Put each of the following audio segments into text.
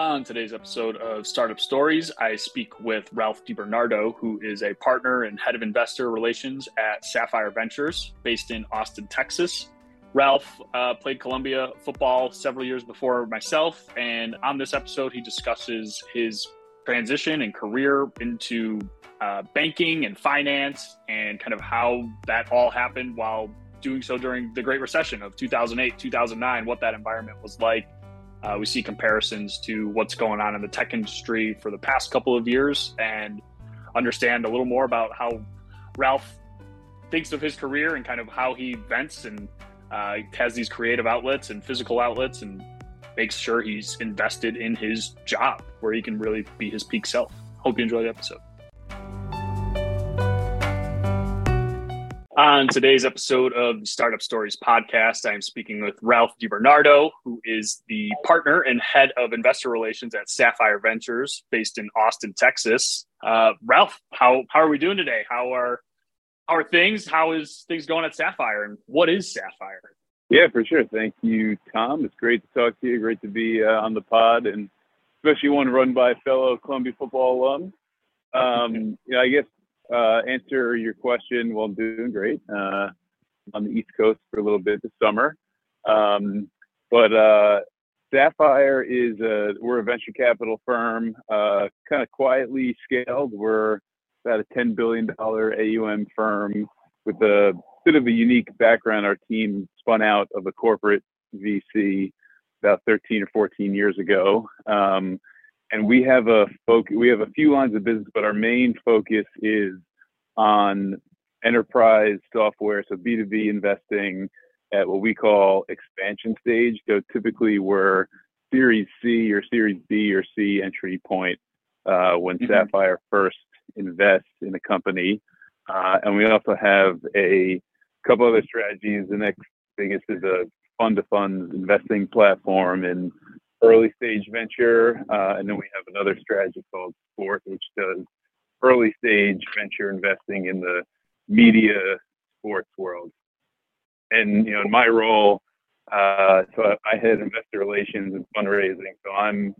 On today's episode of Startup Stories, I speak with Ralph DeBernardo, who is a partner and head of investor relations at Sapphire Ventures, based in Austin, Texas. Ralph uh, played Columbia football several years before myself, and on this episode, he discusses his transition and career into uh, banking and finance and kind of how that all happened while doing so during the Great Recession of 2008, 2009, what that environment was like uh, we see comparisons to what's going on in the tech industry for the past couple of years and understand a little more about how Ralph thinks of his career and kind of how he vents and uh, has these creative outlets and physical outlets and makes sure he's invested in his job where he can really be his peak self. Hope you enjoy the episode. On today's episode of the Startup Stories podcast, I am speaking with Ralph DeBernardo, who is the partner and head of investor relations at Sapphire Ventures, based in Austin, Texas. Uh, Ralph, how how are we doing today? How are how are things? How is things going at Sapphire, and what is Sapphire? Yeah, for sure. Thank you, Tom. It's great to talk to you. Great to be uh, on the pod, and especially one run by a fellow Columbia football alum. Um, you know, I guess uh, answer your question, well, I'm doing great. Uh, on the East Coast for a little bit this summer. Um, but uh, Sapphire is a, we're a venture capital firm, uh, kind of quietly scaled. We're about a $10 billion AUM firm with a bit of a unique background. Our team spun out of a corporate VC about 13 or 14 years ago. Um, and we have a focus, we have a few lines of business, but our main focus is on enterprise software, so B2B investing at what we call expansion stage. So typically we're Series C or Series B or C entry point uh, when mm-hmm. Sapphire first invests in a company. Uh, and we also have a couple other strategies. The next biggest is a fund to funds investing platform in early stage venture. Uh, and then we have another strategy called Sport, which does early stage venture investing in the media sports world. And, you know, in my role, uh, so I head investor relations and fundraising. So I'm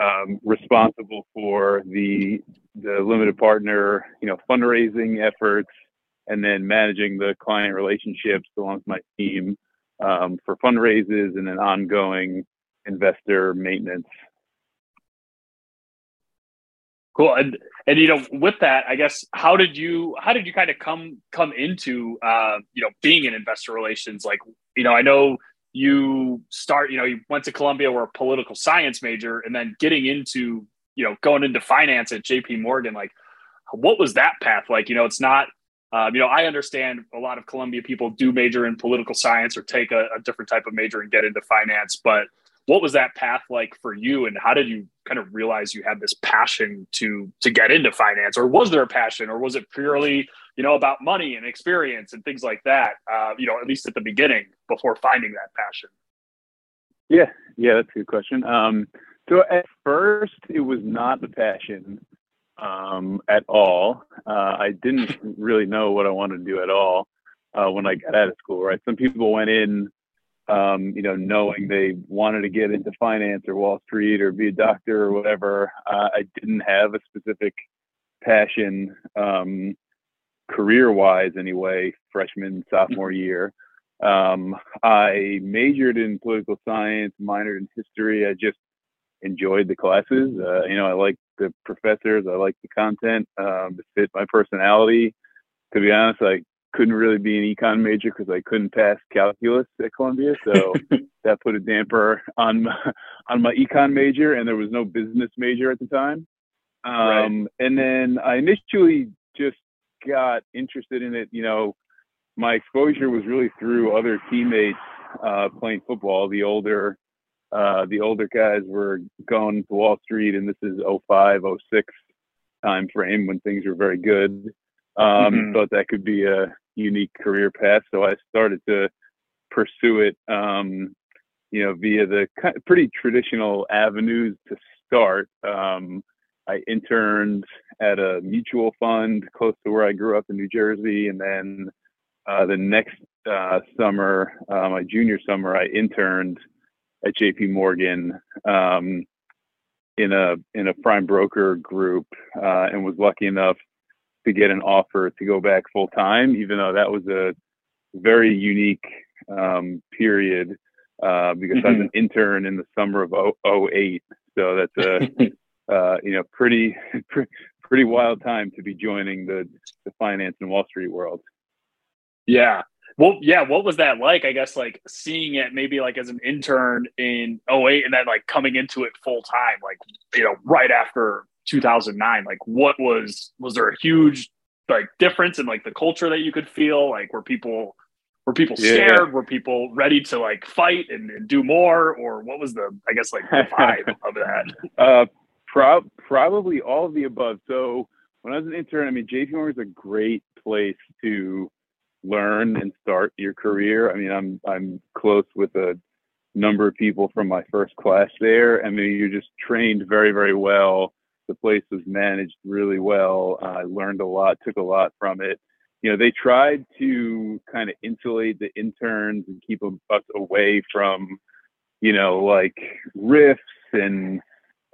um, responsible for the the limited partner, you know, fundraising efforts, and then managing the client relationships along with my team um, for fundraisers and then ongoing investor maintenance. Cool. And and you know, with that, I guess how did you how did you kind of come come into uh, you know being in investor relations? Like, you know, I know you start, you know, you went to Columbia, were a political science major, and then getting into you know going into finance at J.P. Morgan. Like, what was that path like? You know, it's not um, you know, I understand a lot of Columbia people do major in political science or take a, a, different type of major and get into finance, but what was that path like for you? And how did you kind of realize you had this passion to to get into finance? Or was there a passion? Or was it purely you know about money and experience and things like that uh, you know at least at the beginning before finding that passion? Yeah. Yeah that's a good question. Um, so at first it was not the passion um, at all. Uh, i didn't really know what i wanted to do at all uh, when i got out of school right? Some people went in um, you know, knowing they wanted to get into finance or Wall Street or be a doctor or whatever. Uh, I didn't have a specific passion, um, career wise anyway, freshman, sophomore year. Um, I majored in political science, minored in history. I just enjoyed the classes. Uh, you know, I like the professors, I like the content, um, it fit my personality. To be honest, I couldn't really be an econ major because I couldn't pass calculus at Columbia, so that put a damper on my, on my econ major, and there was no business major at the time. Um, right. And then I initially just got interested in it. You know, my exposure was really through other teammates uh, playing football. The older uh, the older guys were going to Wall Street, and this is 05, 06 time frame when things were very good. Um, mm-hmm. Thought that could be a unique career path, so I started to pursue it. Um, you know, via the pretty traditional avenues to start. Um, I interned at a mutual fund close to where I grew up in New Jersey, and then uh, the next uh, summer, uh, my junior summer, I interned at J.P. Morgan. Um, in a in a prime broker group uh, and was lucky enough to get an offer to go back full time, even though that was a very unique um, period uh, because mm-hmm. I was mm-hmm. an intern in the summer of 08. So that's a uh, you know pretty pretty wild time to be joining the the finance and Wall Street world. Yeah. Well, yeah. What was that like? I guess like seeing it maybe like as an intern in 08 and then like coming into it full time, like, you know, right after 2009. Like, what was, was there a huge like difference in like the culture that you could feel? Like, were people, were people scared? Yeah. Were people ready to like fight and, and, do more? Or what was the, I guess, like the vibe of that? Uh, pro- probably all of the above. So when I was an intern, I mean, JP Morgan is a great place to learn and start your career. I mean, I'm I'm close with a number of people from my first class there. I mean, you're just trained very, very well. The place was managed really well. I learned a lot, took a lot from it. You know, they tried to kind of insulate the interns and keep us away from, you know, like RIFs and,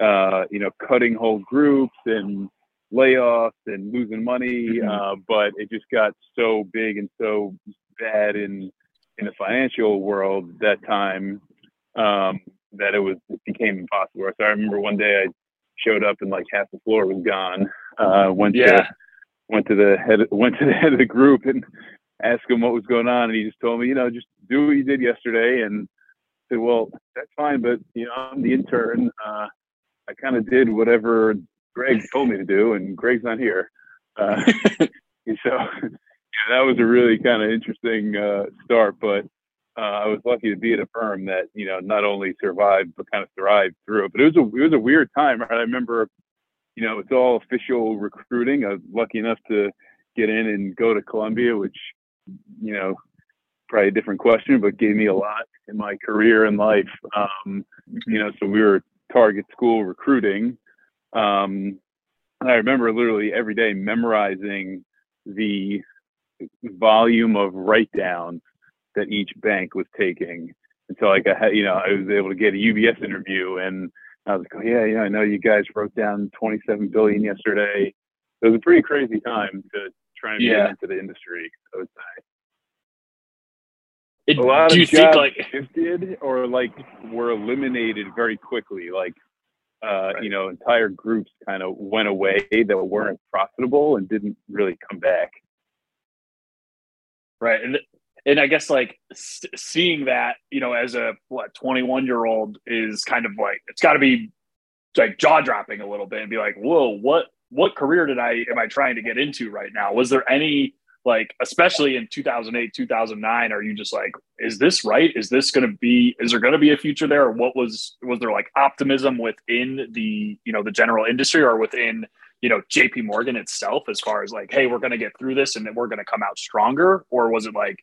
uh, you know, cutting whole groups and layoffs and losing money. Mm-hmm. Uh, but it just got so big and so bad in in the financial world that time um, that it was it became impossible. So I remember one day I showed up and like half the floor was gone. Uh, went yeah. to went to the head went to the head of the group and asked him what was going on, and he just told me, you know, just do what you did yesterday. And I said, well, that's fine, but you know, I'm the intern. Uh, I kind of did whatever Greg told me to do, and Greg's not here. Uh, so yeah, that was a really kind of interesting uh, start. But uh, I was lucky to be at a firm that you know not only survived but kind of thrived through it. But it was a it was a weird time. Right? I remember, you know, it's all official recruiting. I was lucky enough to get in and go to Columbia, which you know probably a different question, but gave me a lot in my career and life. Um, you know, so we were target school recruiting, um, and I remember literally every day memorizing the volume of write downs that each bank was taking. Until like I had, you know, I was able to get a UBS interview and I was like, oh, yeah, yeah, I know you guys wrote down 27 billion yesterday. It was a pretty crazy time to try and yeah. get into the industry, I would say. It, a lot do of you jobs think like shifted or like were eliminated very quickly. Like uh, right. you know, entire groups kind of went away that weren't profitable and didn't really come back. Right. And, and I guess like seeing that, you know, as a what 21 year old is kind of like, it's got to be like jaw dropping a little bit and be like, whoa, what, what career did I, am I trying to get into right now? Was there any, like especially in 2008 2009 are you just like is this right? Is this going to be is there going to be a future there? Or what was was there like optimism within the you know the general industry or within you know jp morgan itself as far as like hey we're going to get through this and then we're going to come out stronger? Or was it like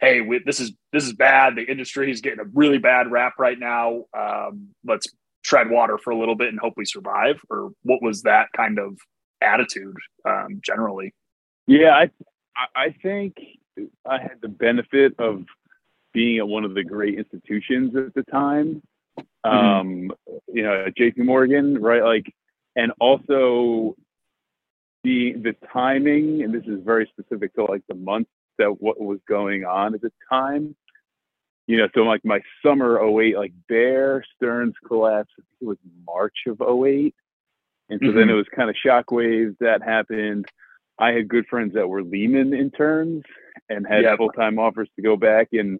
hey we, this is this is bad the industry is getting a really bad rap right now um, let's tread water for a little bit and hope we survive or what was that kind of attitude um, generally yeah I, I think I had the benefit of being at one of the great institutions at the time. Mm-hmm. Um, you know, JP Morgan, right? Like, and also the the timing, and this is very specific to like the month that what was going on at the time. You know, so like my summer 08, like Bear Stearns collapse, it was March of 08. And so mm-hmm. then it was kind of shockwaves that happened. I had good friends that were Lehman interns and had full time offers to go back, and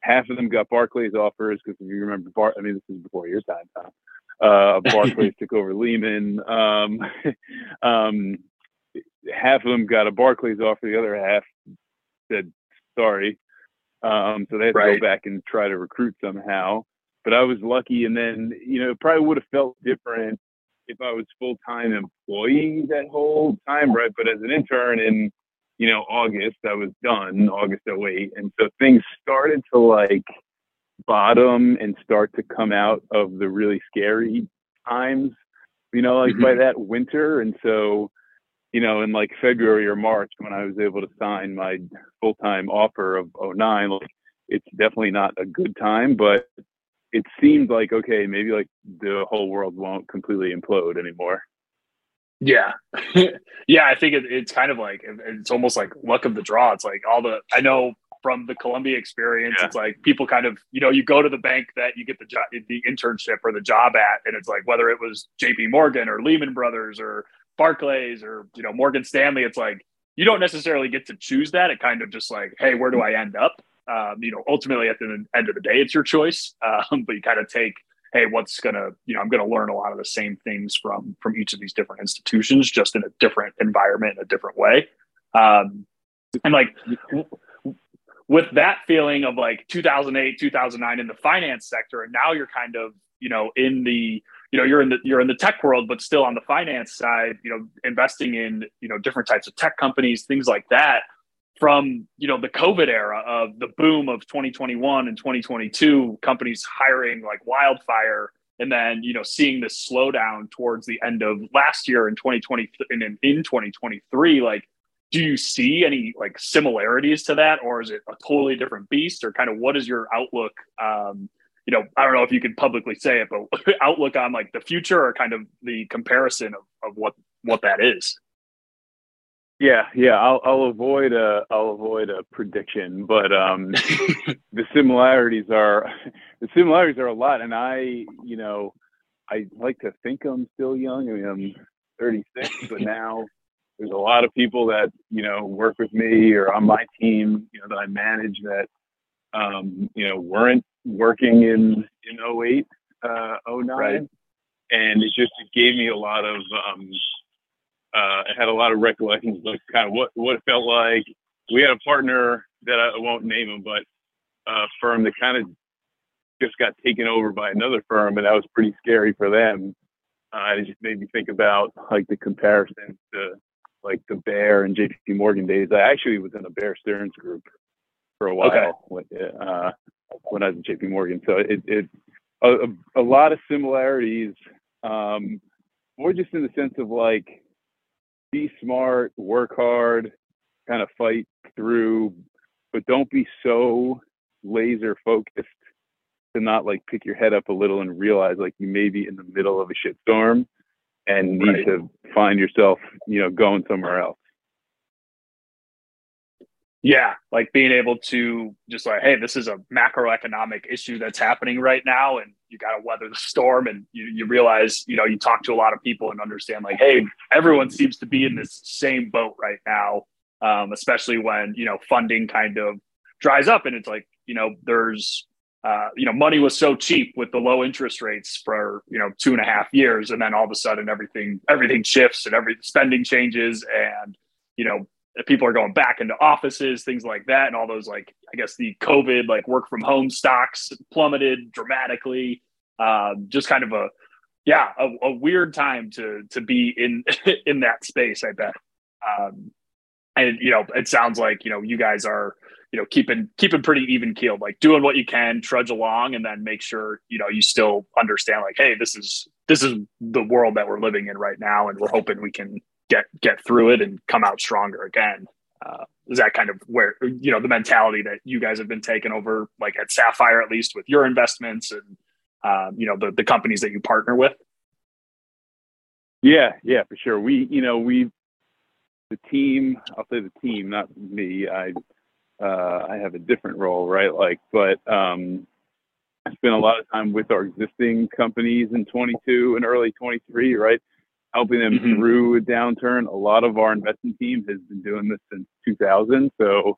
half of them got Barclays offers because if you remember, Bar- I mean, this is before your time, Tom. Uh, Barclays took over Lehman. Um, um, half of them got a Barclays offer. The other half said sorry. Um, so they had to go back and try to recruit somehow. But I was lucky, and then you know, it probably would have felt different if I was full time employee that whole time, right? But as an intern in, you know, August, I was done August 08. And so things started to like bottom and start to come out of the really scary times, you know, like mm-hmm. by that winter. And so, you know, in like February or March, when I was able to sign my full time offer of 09, like it's definitely not a good time, but it seemed like okay, maybe like the whole world won't completely implode anymore. Yeah, yeah. I think it, it's kind of like it's almost like luck of the draw. It's like all the I know from the Columbia experience. Yeah. It's like people kind of you know you go to the bank that you get the job, the internship or the job at, and it's like whether it was J.P. Morgan or Lehman Brothers or Barclays or you know Morgan Stanley. It's like you don't necessarily get to choose that. It kind of just like, hey, where do I end up? Um, you know, ultimately at the end of the day, it's your choice. Um, but you kind of take, hey, what's gonna, you know, I'm gonna learn a lot of the same things from from each of these different institutions, just in a different environment, a different way. Um, and like with that feeling of like 2008, 2009 in the finance sector, and now you're kind of, you know, in the you know you're in the you're in the tech world but still on the finance side you know investing in you know different types of tech companies things like that from you know the covid era of the boom of 2021 and 2022 companies hiring like wildfire and then you know seeing this slowdown towards the end of last year in 2020 and in, in 2023 like do you see any like similarities to that or is it a totally different beast or kind of what is your outlook um you know i don't know if you can publicly say it but outlook on like the future or kind of the comparison of, of what what that is yeah, yeah, I'll I'll avoid a I'll avoid a prediction, but um, the similarities are the similarities are a lot, and I you know I like to think I'm still young. I mean, I'm 36, but now there's a lot of people that you know work with me or on my team, you know, that I manage that um, you know weren't working in in 08, uh, 09, right. and it just it gave me a lot of um, uh, I had a lot of recollections of kind of what, what it felt like. We had a partner that I won't name him, but a firm that kind of just got taken over by another firm, and that was pretty scary for them. Uh, it just made me think about like the comparison to like the Bear and J.P. Morgan days. I actually was in a Bear Stearns group for a while okay. when, uh, when I was at J.P. Morgan. So it, it a, a lot of similarities, um, more just in the sense of like be smart, work hard, kind of fight through, but don't be so laser focused to not like pick your head up a little and realize like you may be in the middle of a shitstorm and need right. to find yourself, you know, going somewhere else. Yeah, like being able to just like, hey, this is a macroeconomic issue that's happening right now, and you got to weather the storm. And you, you realize, you know, you talk to a lot of people and understand, like, hey, everyone seems to be in this same boat right now, um, especially when you know funding kind of dries up, and it's like, you know, there's, uh, you know, money was so cheap with the low interest rates for you know two and a half years, and then all of a sudden everything everything shifts and every spending changes, and you know people are going back into offices, things like that, and all those like I guess the COVID like work from home stocks plummeted dramatically. Um, just kind of a yeah a, a, weird time to to be in in that space. I bet. Um, and you know, it sounds like you know you guys are you know keeping keeping pretty even keeled, like doing what you can, trudge along, and then make sure you know you still understand like, hey, this is this is the world that we're living in right now, and we're hoping we can get get through it and come out stronger again. Uh, is that kind of where you know the mentality that you guys have been taking over, like at Sapphire, at least with your investments and um, you know the the companies that you partner with? Yeah, yeah, for sure. We, you know, we the team. I'll say the team, not me. I uh, I have a different role, right? Like, but um, I spent a lot of time with our existing companies in 22 and early 23, right? Helping them mm-hmm. through a downturn. A lot of our investment team has been doing this since 2000, so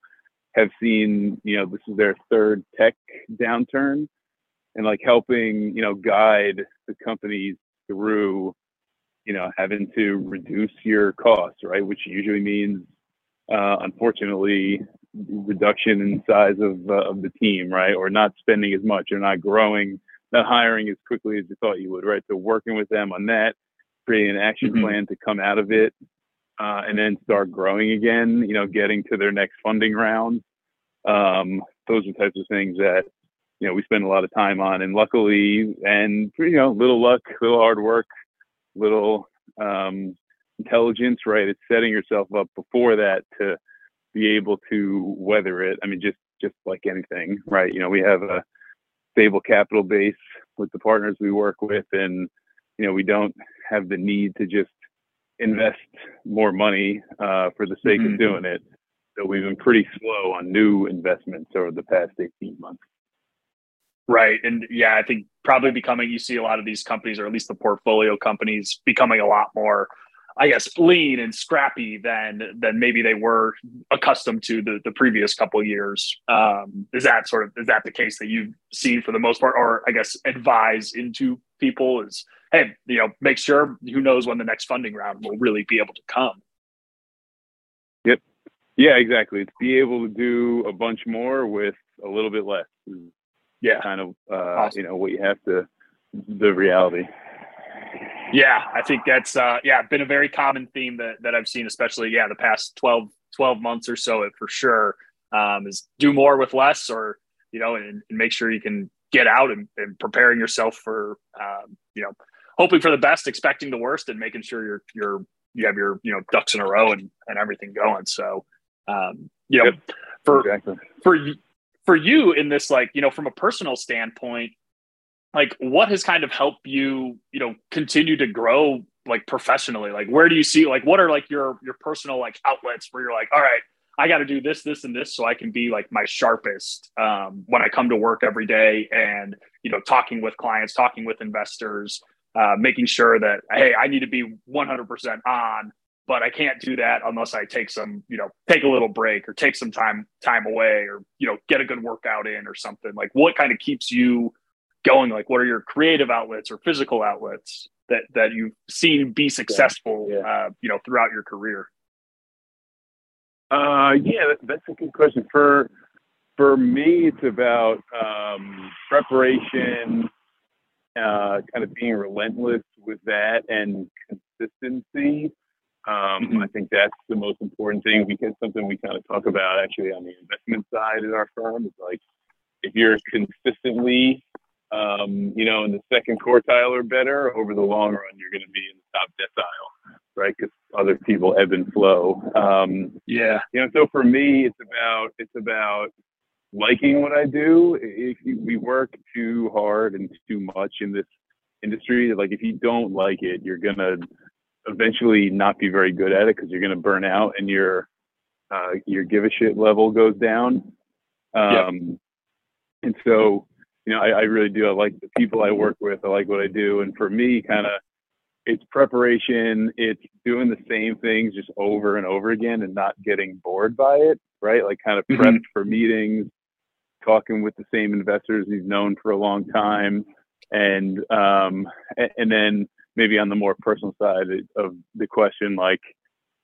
have seen you know this is their third tech downturn, and like helping you know guide the companies through you know having to reduce your costs, right? Which usually means uh, unfortunately reduction in size of uh, of the team, right? Or not spending as much, or not growing, not hiring as quickly as you thought you would, right? So working with them on that creating an action mm-hmm. plan to come out of it uh, and then start growing again, you know, getting to their next funding round. Um, those are types of things that, you know, we spend a lot of time on. And luckily, and, you know, little luck, little hard work, little um, intelligence, right? It's setting yourself up before that to be able to weather it. I mean, just, just like anything, right? You know, we have a, stable capital base with the partners we work with, and you know we don't have the need to just invest more money uh, for the sake mm-hmm. of doing it. So we've been pretty slow on new investments over the past 18 months. Right. And yeah, I think probably becoming, you see a lot of these companies, or at least the portfolio companies, becoming a lot more, I guess, lean and scrappy than than maybe they were accustomed to the, the previous couple years. Um, is that sort of is that the case that you've seen for the most part, or I guess advise into people is, hey, you know, make sure who knows when the next funding round will really be able to come. Yep. Yeah, exactly. It's be able to do a bunch more with a little bit less. Yeah. Kind of, uh, awesome. you know, what you have to, the reality. Yeah, I think that's uh yeah, been a very common theme that that I've seen, especially yeah, the past 12, 12 months or so for sure. Um, is do more with less or you know, and, and make sure you can get out and, and preparing yourself for um, you know, hoping for the best, expecting the worst, and making sure you're you're you have your you know ducks in a row and and everything going. So um, you know, yep. for exactly. for for you in this like you know from a personal standpoint like what has kind of helped you you know continue to grow like professionally like where do you see like what are like your your personal like outlets where you're like all right i got to do this this and this so i can be like my sharpest um, when i come to work every day and you know talking with clients talking with investors uh, making sure that hey i need to be 100% on but I can't do that unless I take some, you know, take a little break or take some time time away or you know get a good workout in or something. Like what kind of keeps you going? Like what are your creative outlets or physical outlets that that you've seen be successful, yeah, yeah. Uh, you know, throughout your career? Uh, yeah, that's a good question. For for me, it's about um, preparation, uh, kind of being relentless with that, and consistency. Um, mm-hmm. I think that's the most important thing because something we kind of talk about actually on the investment side in our firm is like if you're consistently, um, you know, in the second quartile or better over the long run, you're going to be in the top decile, right? Because other people ebb and flow. Um, yeah. You know, so for me, it's about it's about liking what I do. If you, we work too hard and too much in this industry, like if you don't like it, you're gonna eventually not be very good at it because you're going to burn out and your uh, your give a shit level goes down. Um, And so, you know, I, I really do. I like the people I work with. I like what I do. And for me, kind of, it's preparation. It's doing the same things just over and over again and not getting bored by it. Right? Like kind of mm-hmm. prepped for meetings, talking with the same investors you've known for a long time, and um, and then maybe on the more personal side of the question, like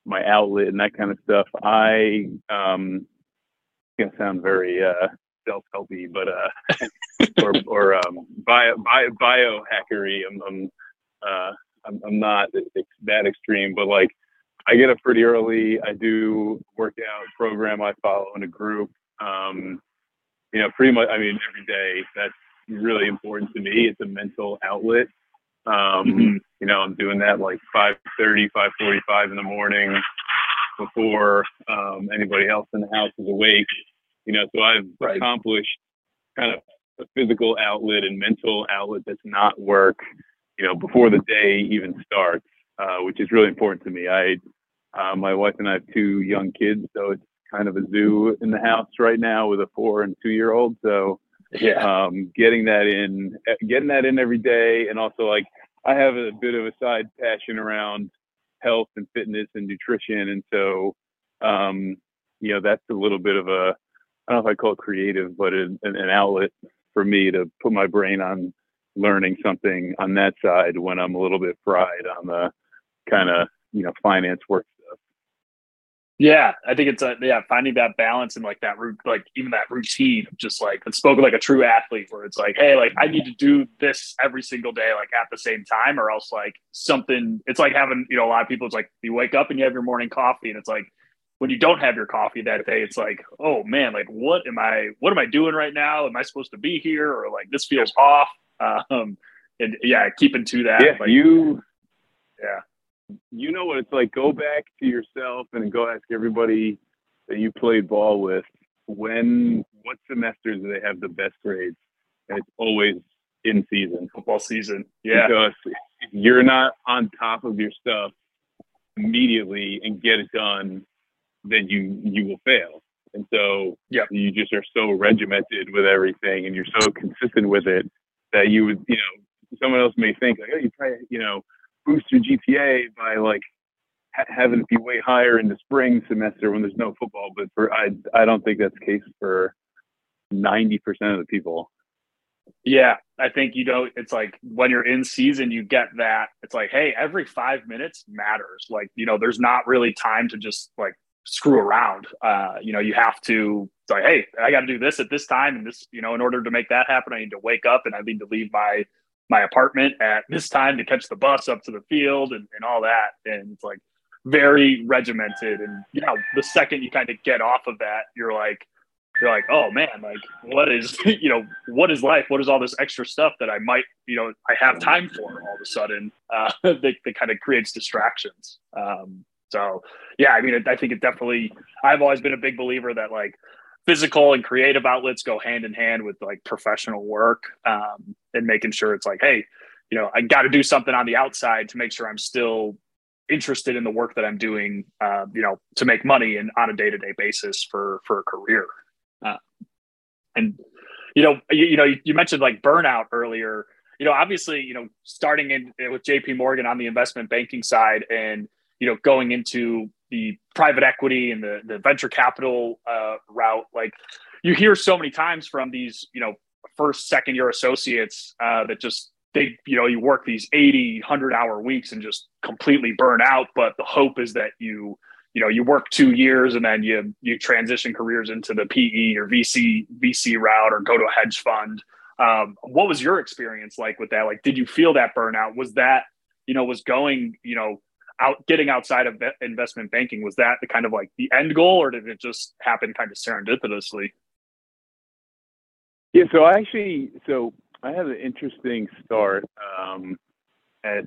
my outlet and that kind of stuff, I um, gonna sound very uh, self-helpy, but uh, or or um, bio, bio biohackery. I'm I'm, uh, I'm I'm not that extreme, but like I get up pretty early. I do workout program I follow in a group. Um, you know, pretty much. I mean, every day. That's really important to me. It's a mental outlet. Um, mm-hmm. You know, I'm doing that like 5:30, 5:45 in the morning before um, anybody else in the house is awake. You know, so I've right. accomplished kind of a physical outlet and mental outlet that's not work. You know, before the day even starts, uh, which is really important to me. I, uh, my wife and I have two young kids, so it's kind of a zoo in the house right now with a four and two year old. So yeah. Um, getting that in, getting that in every day, and also like I have a bit of a side passion around health and fitness and nutrition, and so um, you know that's a little bit of a I don't know if I call it creative, but an, an outlet for me to put my brain on learning something on that side when I'm a little bit fried on the kind of you know finance work stuff. yeah, I think it's a yeah finding that balance and like that like even that routine of just like it's spoken like a true athlete where it's like hey like I need to do this every single day like at the same time or else like something it's like having you know a lot of people it's like you wake up and you have your morning coffee and it's like when you don't have your coffee that day it's like oh man like what am I what am I doing right now? Am I supposed to be here? Or like this feels off um and yeah keeping to that yeah like, you yeah you know what it's like. Go back to yourself and go ask everybody that you played ball with when what semesters do they have the best grades? and it's always in season. Football season. Yeah. Because if you're not on top of your stuff immediately and get it done, then you you will fail. And so yep. you just are so regimented with everything and you're so consistent with it that you would, you know, someone else may think like, oh, you try, you know, boost your GPA by like ha- having it be way higher in the spring semester when there's no football. But for I, I don't think that's the case for 90% of the people. Yeah, I think you know it's like when you're in season, you get that. It's like, hey, every five minutes matters. Like, you know, there's not really time to just like screw around. Uh, you know, you have to like, hey, I got to do this at this time, and this, you know, in order to make that happen, I need to wake up and I need to leave my my apartment at this time to catch the bus up to the field and, and all that. And it's like very regimented. And you know, the second you kind of get off of that, you're like, you're like, oh man, like what is you know what is life? What is all this extra stuff that I might you know I have time for all of a sudden? Uh, that, that kind of creates distractions. Um, so yeah, I mean, I think it definitely. I've always been a big believer that like physical and creative outlets go hand in hand with like professional work um, and making sure it's like, hey, you know, I got to do something on the outside to make sure I'm still interested in the work that I'm doing, uh, you know, to make money and on a day to day basis for for a career. Uh, and you know, you, you know, you, you mentioned like burnout earlier. You know, obviously, you know, starting in with JP Morgan on the investment banking side and you know, going into the private equity and the, the venture capital uh, route, like you hear so many times from these, you know, first, second year associates uh, that just, they, you know, you work these 80, 100 hour weeks and just completely burn out. But the hope is that you, you know, you work two years and then you, you transition careers into the PE or VC, VC route or go to a hedge fund. Um, what was your experience like with that? Like, did you feel that burnout? Was that, you know, was going, you know, out getting outside of investment banking was that the kind of like the end goal or did it just happen kind of serendipitously? Yeah so i actually so i had an interesting start um, at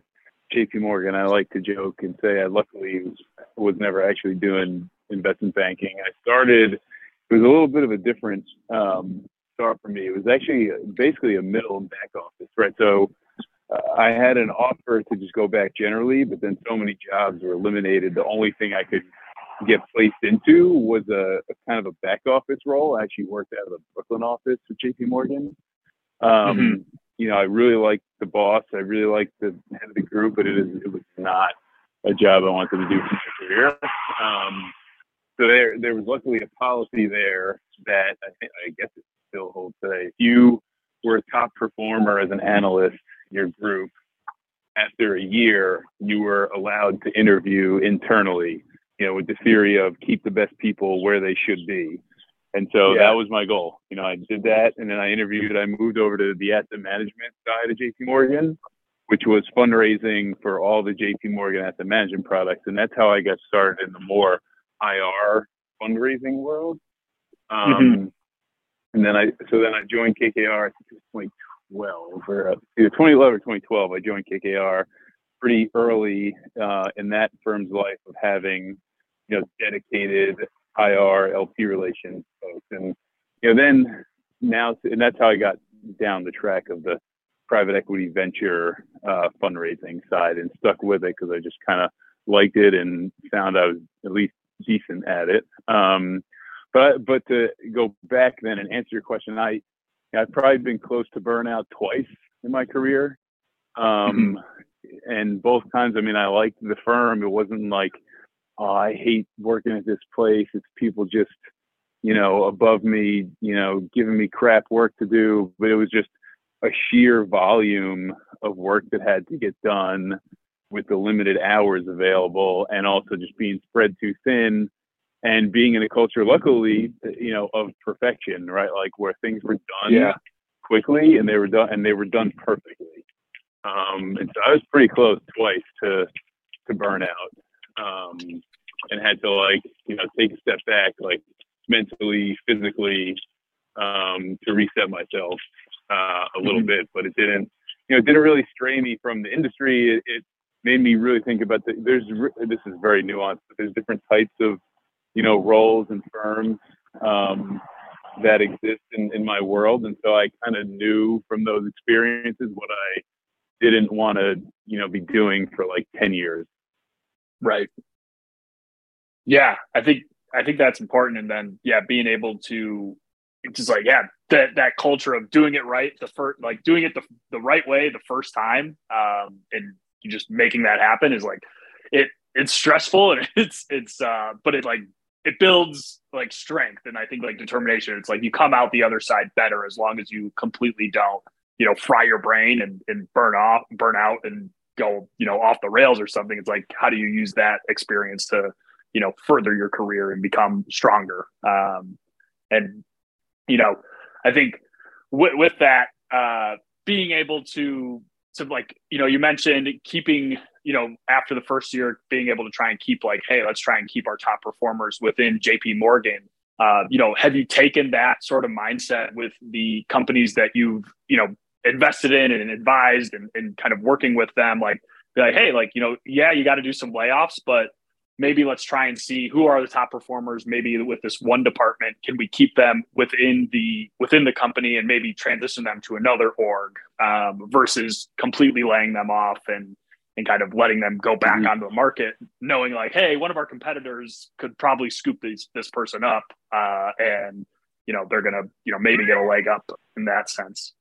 jp morgan. I like to joke and say i luckily was never actually doing investment banking. I started it was a little bit of a different um, start for me. It was actually basically a middle and back office right? So I had an offer to just go back generally, but then so many jobs were eliminated. The only thing I could get placed into was a, a kind of a back office role. I actually worked out of the Brooklyn office for JP Morgan. Um, mm-hmm. You know, I really liked the boss. I really liked the head of the group, but it is it was not a job I wanted to do for my career. Um, so there there was luckily a policy there that I, think, I guess it still holds today. If you were a top performer as an analyst your group, after a year, you were allowed to interview internally, you know, with the theory of keep the best people where they should be. And so yeah. that was my goal. You know, I did that and then I interviewed, I moved over to the asset management side of JP Morgan, which was fundraising for all the JP Morgan asset management products. And that's how I got started in the more IR fundraising world. Um, mm-hmm. And then I, so then I joined KKR, I think it was 2012 or uh, either 2011 or 2012. I joined KKR pretty early uh, in that firm's life of having, you know, dedicated IR LP relations folks, and you know, then now, and that's how I got down the track of the private equity venture uh, fundraising side and stuck with it because I just kind of liked it and found I was at least decent at it. Um, but but to go back then and answer your question, I I've probably been close to burnout twice in my career. Um, mm-hmm. And both times, I mean, I liked the firm. It wasn't like, oh, I hate working at this place. It's people just, you know, above me, you know, giving me crap work to do. But it was just a sheer volume of work that had to get done with the limited hours available and also just being spread too thin and being in a culture, luckily, you know, of perfection, right? Like where things were done yeah. quickly and they were done and they were done perfectly. Um, and so I was pretty close twice to to burnout, um, and had to like you know take a step back, like mentally, physically, um, to reset myself uh, a little mm-hmm. bit. But it didn't, you know, it didn't really stray me from the industry. It, it made me really think about the. There's this is very nuanced, but there's different types of you know, roles and firms. Um, that exist in, in my world. And so I kind of knew from those experiences what I didn't want to, you know, be doing for like 10 years. Right. Yeah. I think, I think that's important. And then, yeah, being able to just like, yeah, that, that culture of doing it right, the first, like doing it the, the right way the first time. Um, and just making that happen is like, it, it's stressful and it's, it's, uh, but it like it builds like strength and I think like determination. It's like you come out the other side better as long as you completely don't, you know, fry your brain and, and burn off, burn out and go, you know, off the rails or something. It's like, how do you use that experience to, you know, further your career and become stronger? Um, and, you know, I think w- with that, uh, being able to, to like, you know, you mentioned keeping you know, after the first year, being able to try and keep like, hey, let's try and keep our top performers within JP Morgan. Uh, you know, have you taken that sort of mindset with the companies that you've, you know, invested in and advised and, and kind of working with them? Like, be like, hey, like, you know, yeah, you got to do some layoffs, but maybe let's try and see who are the top performers maybe with this one department can we keep them within the within the company and maybe transition them to another org um, versus completely laying them off and and kind of letting them go back mm-hmm. onto the market, knowing like, hey, one of our competitors could probably scoop these, this person up, uh, and you know they're gonna you know maybe get a leg up in that sense.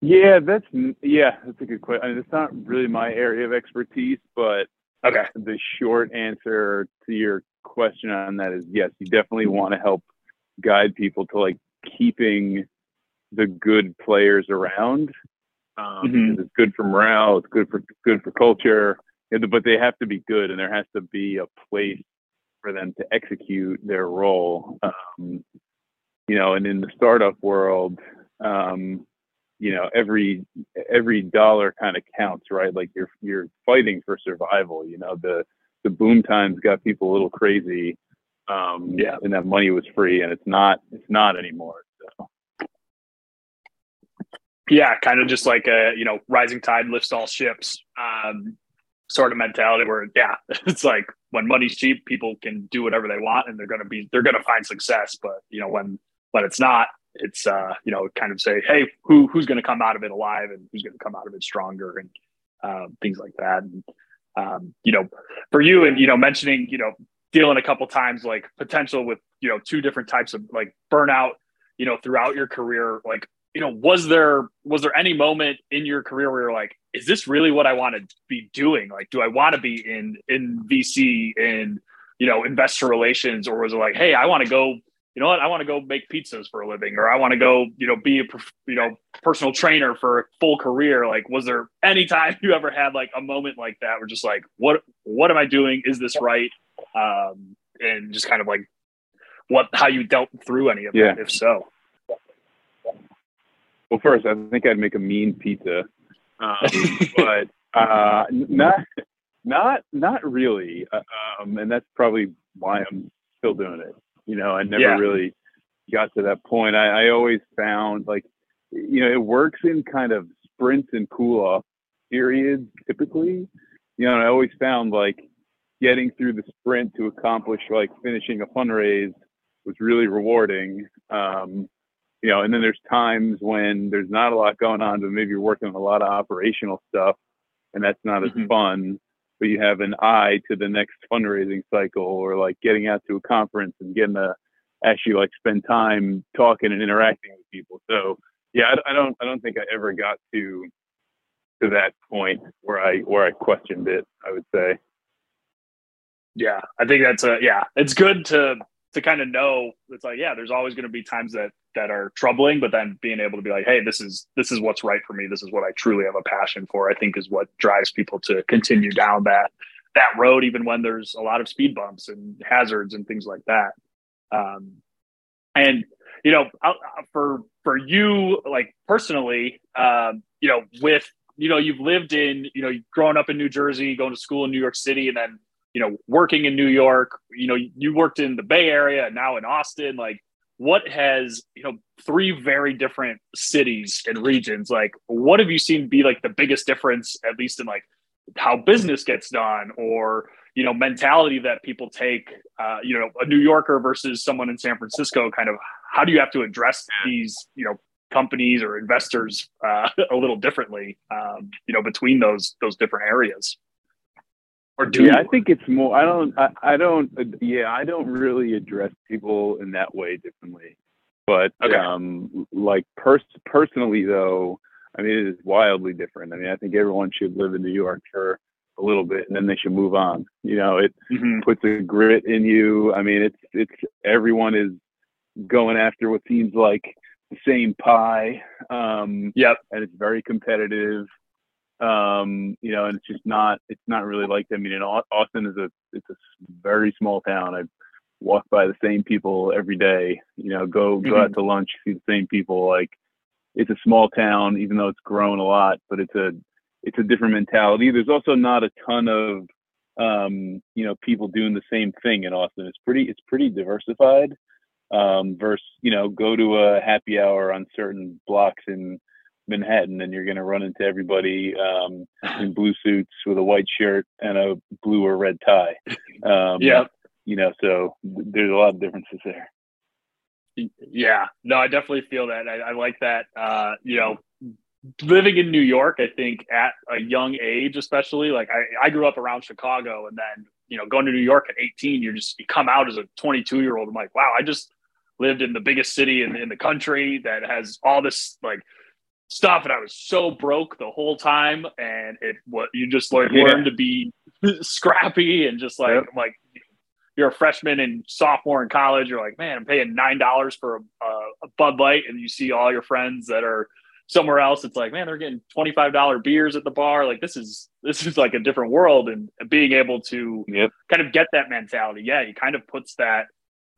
Yeah, that's yeah, that's a good question. I mean, it's not really my area of expertise, but okay. The short answer to your question on that is yes. You definitely want to help guide people to like keeping the good players around um, mm-hmm. It's good for morale. It's good for good for culture. But they have to be good, and there has to be a place for them to execute their role. Um, you know, and in the startup world, um, you know, every every dollar kind of counts, right? Like you're you're fighting for survival. You know, the the boom times got people a little crazy. Um, yeah, and that money was free, and it's not it's not anymore. Yeah, kind of just like a you know rising tide lifts all ships um, sort of mentality. Where yeah, it's like when money's cheap, people can do whatever they want, and they're gonna be they're gonna find success. But you know when when it's not, it's uh, you know kind of say, hey, who who's gonna come out of it alive, and who's gonna come out of it stronger, and uh, things like that. And um, you know, for you, and you know, mentioning you know dealing a couple times like potential with you know two different types of like burnout you know throughout your career like you know, was there was there any moment in your career where you're like, is this really what I want to be doing? Like, do I want to be in in VC in you know investor relations, or was it like, hey, I want to go, you know what, I want to go make pizzas for a living, or I want to go, you know, be a you know personal trainer for a full career? Like, was there any time you ever had like a moment like that where just like, what what am I doing? Is this right? Um, and just kind of like what how you dealt through any of yeah. that, if so. Well, first, I think I'd make a mean pizza, um, but uh, not not not really. Uh, um, and that's probably why I'm still doing it. You know, I never yeah. really got to that point. I, I always found like, you know, it works in kind of sprints and cool off periods typically. You know, I always found like getting through the sprint to accomplish like finishing a fundraise was really rewarding. Um, you know, and then there's times when there's not a lot going on, but maybe you're working on a lot of operational stuff and that's not mm-hmm. as fun, but you have an eye to the next fundraising cycle or like getting out to a conference and getting to actually like spend time talking and interacting with people. So yeah, I, I don't, I don't think I ever got to, to that point where I, where I questioned it, I would say. Yeah, I think that's a, yeah, it's good to, to kind of know it's like, yeah, there's always going to be times that that are troubling but then being able to be like hey this is this is what's right for me. This is what i truly have a passion for i think is what drives people to continue down that that road even when there's a lot of speed bumps and hazards and things like that. Um, and you know for for you like personally um, you know with you know you've lived in you know growing up in new jersey going to school in new york city and then you know working in new york you know you worked in the bay area and now in austin like what has you know three very different cities and regions like what have you seen be like the biggest difference at least in like how business gets done or you know mentality that people take uh, you know a new yorker versus someone in san francisco kind of how do you have to address these you know companies or investors uh, a little differently um, you know between those those different areas or do yeah? I think it's more. I don't. I, I don't. Yeah, I don't really address people in that way differently. But okay. um, like pers- personally, though, I mean, it is wildly different. I mean, I think everyone should live in New York for a little bit, and then they should move on. You know, it mm-hmm. puts a grit in you. I mean, it's it's everyone is going after what seems like the same pie. Um, yep. And it's very competitive. Um, you know, and it's just not it's not really like that. I mean, in Austin is a it's a very small town. I walk by the same people every day. You know, go go mm-hmm. out to lunch, see the same people. Like it's a small town, even though it's grown a lot, but it's a it's a different mentality. There's also not a ton of um, you know people doing the same thing in Austin. It's pretty it's pretty diversified. Um, versus you know go to a happy hour on certain blocks in Manhattan and you're going to run into everybody um, in blue suits with a white shirt and a blue or red tie. Um, yeah, you know, so there's a lot of differences there. Yeah, no, I definitely feel that. I, I like that. Uh, you know, living in New York, I think at a young age, especially like I, I grew up around Chicago and then, you know, going to New York at 18, you're just, you come out as a 22 year old. I'm like, wow, I just lived in the biggest city in, in the country that has all this like stuff. And I was so broke the whole time. And it, what you just like yeah. learn to be scrappy and just like, yep. like, you're a freshman and sophomore in college. You're like, man, I'm paying nine dollars for a, a Bud Light, and you see all your friends that are somewhere else it's like man they're getting $25 beers at the bar like this is this is like a different world and being able to yep. kind of get that mentality yeah he kind of puts that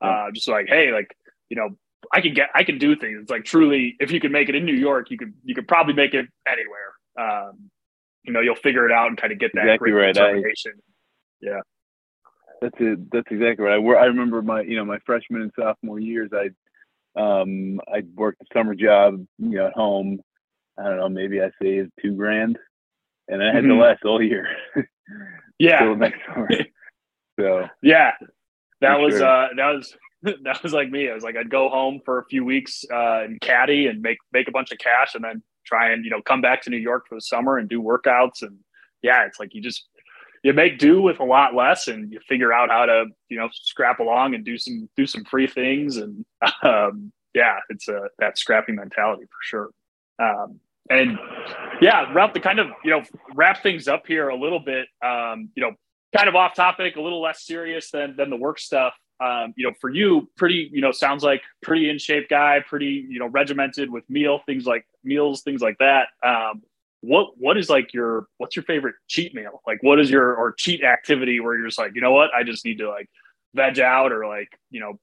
uh just like hey like you know i can get i can do things it's like truly if you can make it in new york you could you could probably make it anywhere um you know you'll figure it out and kind of get that exactly right I, yeah that's it that's exactly right I, I remember my you know my freshman and sophomore years i um, I worked a summer job, you know, at home. I don't know, maybe I saved two grand, and I had mm-hmm. to last all year. yeah, next summer. So yeah, that was sure. uh, that was that was like me. I was like, I'd go home for a few weeks uh, and caddy and make make a bunch of cash, and then try and you know come back to New York for the summer and do workouts. And yeah, it's like you just you make do with a lot less and you figure out how to you know scrap along and do some do some free things and um, yeah it's a that scrappy mentality for sure um, and yeah Ralph to kind of you know wrap things up here a little bit um, you know kind of off topic a little less serious than than the work stuff um, you know for you pretty you know sounds like pretty in shape guy pretty you know regimented with meal things like meals things like that um, what what is like your what's your favorite cheat meal? Like what is your or cheat activity where you're just like, you know what, I just need to like veg out or like, you know,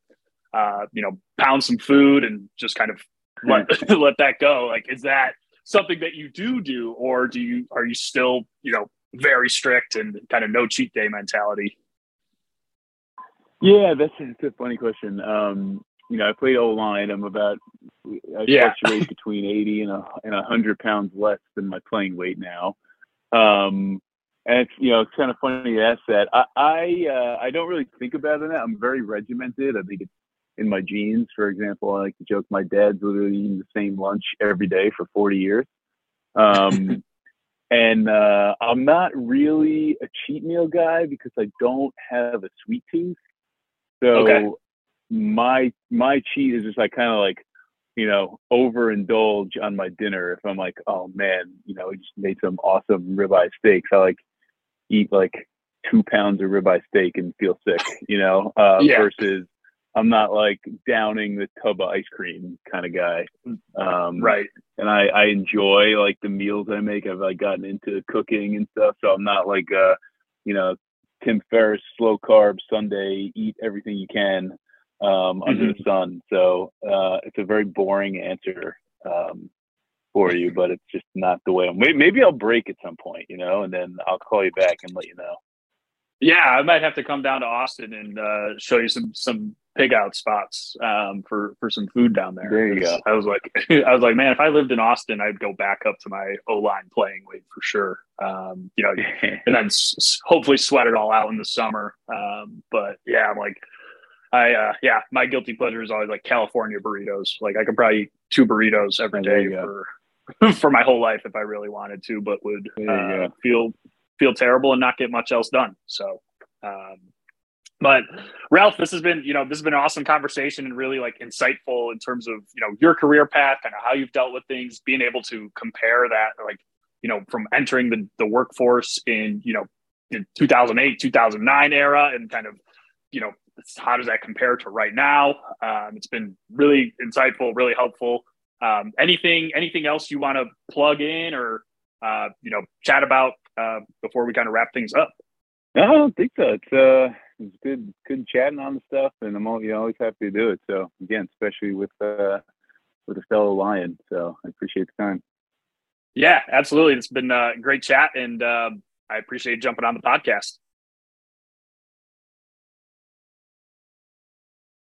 uh, you know, pound some food and just kind of let let that go. Like is that something that you do do or do you are you still, you know, very strict and kind of no cheat day mentality? Yeah, that's, that's a funny question. Um, you know, I played O line. I'm about I yeah. fluctuate between 80 and a, and 100 pounds less than my playing weight now. Um, and it's you know it's kind of funny you ask that. I I, uh, I don't really think about it. I'm very regimented. I think it's in my genes. For example, I like to joke my dad's literally eating the same lunch every day for 40 years. Um, and uh, I'm not really a cheat meal guy because I don't have a sweet tooth. So okay. my my cheat is just like kind of like you know overindulge on my dinner if i'm like oh man you know we just made some awesome ribeye steaks. I like eat like two pounds of ribeye steak and feel sick you know uh, yeah. versus i'm not like downing the tub of ice cream kind of guy. Um, right. and i i enjoy like the meals i make. I've like gotten into cooking and stuff so i'm not like uh you know tim ferriss slow carb sunday eat everything you can um, under mm-hmm. the sun. So uh, it's a very boring answer um, for you, but it's just not the way I'm. Maybe I'll break at some point, you know, and then I'll call you back and let you know. Yeah, I might have to come down to Austin and uh, show you some some pig out spots um, for for some food down there. There you go. I was like, I was like, man, if I lived in Austin, I'd go back up to my O line playing weight for sure. Um, you know, and then s- hopefully sweat it all out in the summer. Um, but yeah, I'm like, I uh, yeah, my guilty pleasure is always like California burritos. Like I could probably eat two burritos every day for for my whole life if I really wanted to, but would uh, feel feel terrible and not get much else done. So, um, but Ralph, this has been you know this has been an awesome conversation and really like insightful in terms of you know your career path, kind of how you've dealt with things, being able to compare that like you know from entering the the workforce in you know in 2008 2009 era and kind of you know how does that compare to right now? Um, it's been really insightful, really helpful. Um, anything, anything else you want to plug in or uh, you know chat about uh, before we kind of wrap things up? No, I don't think so. Uh, it's good, good chatting on the stuff, and I'm always, you always happy to do it. So again, especially with uh, with a fellow lion. So I appreciate the time. Yeah, absolutely. It's been a great chat, and uh, I appreciate jumping on the podcast.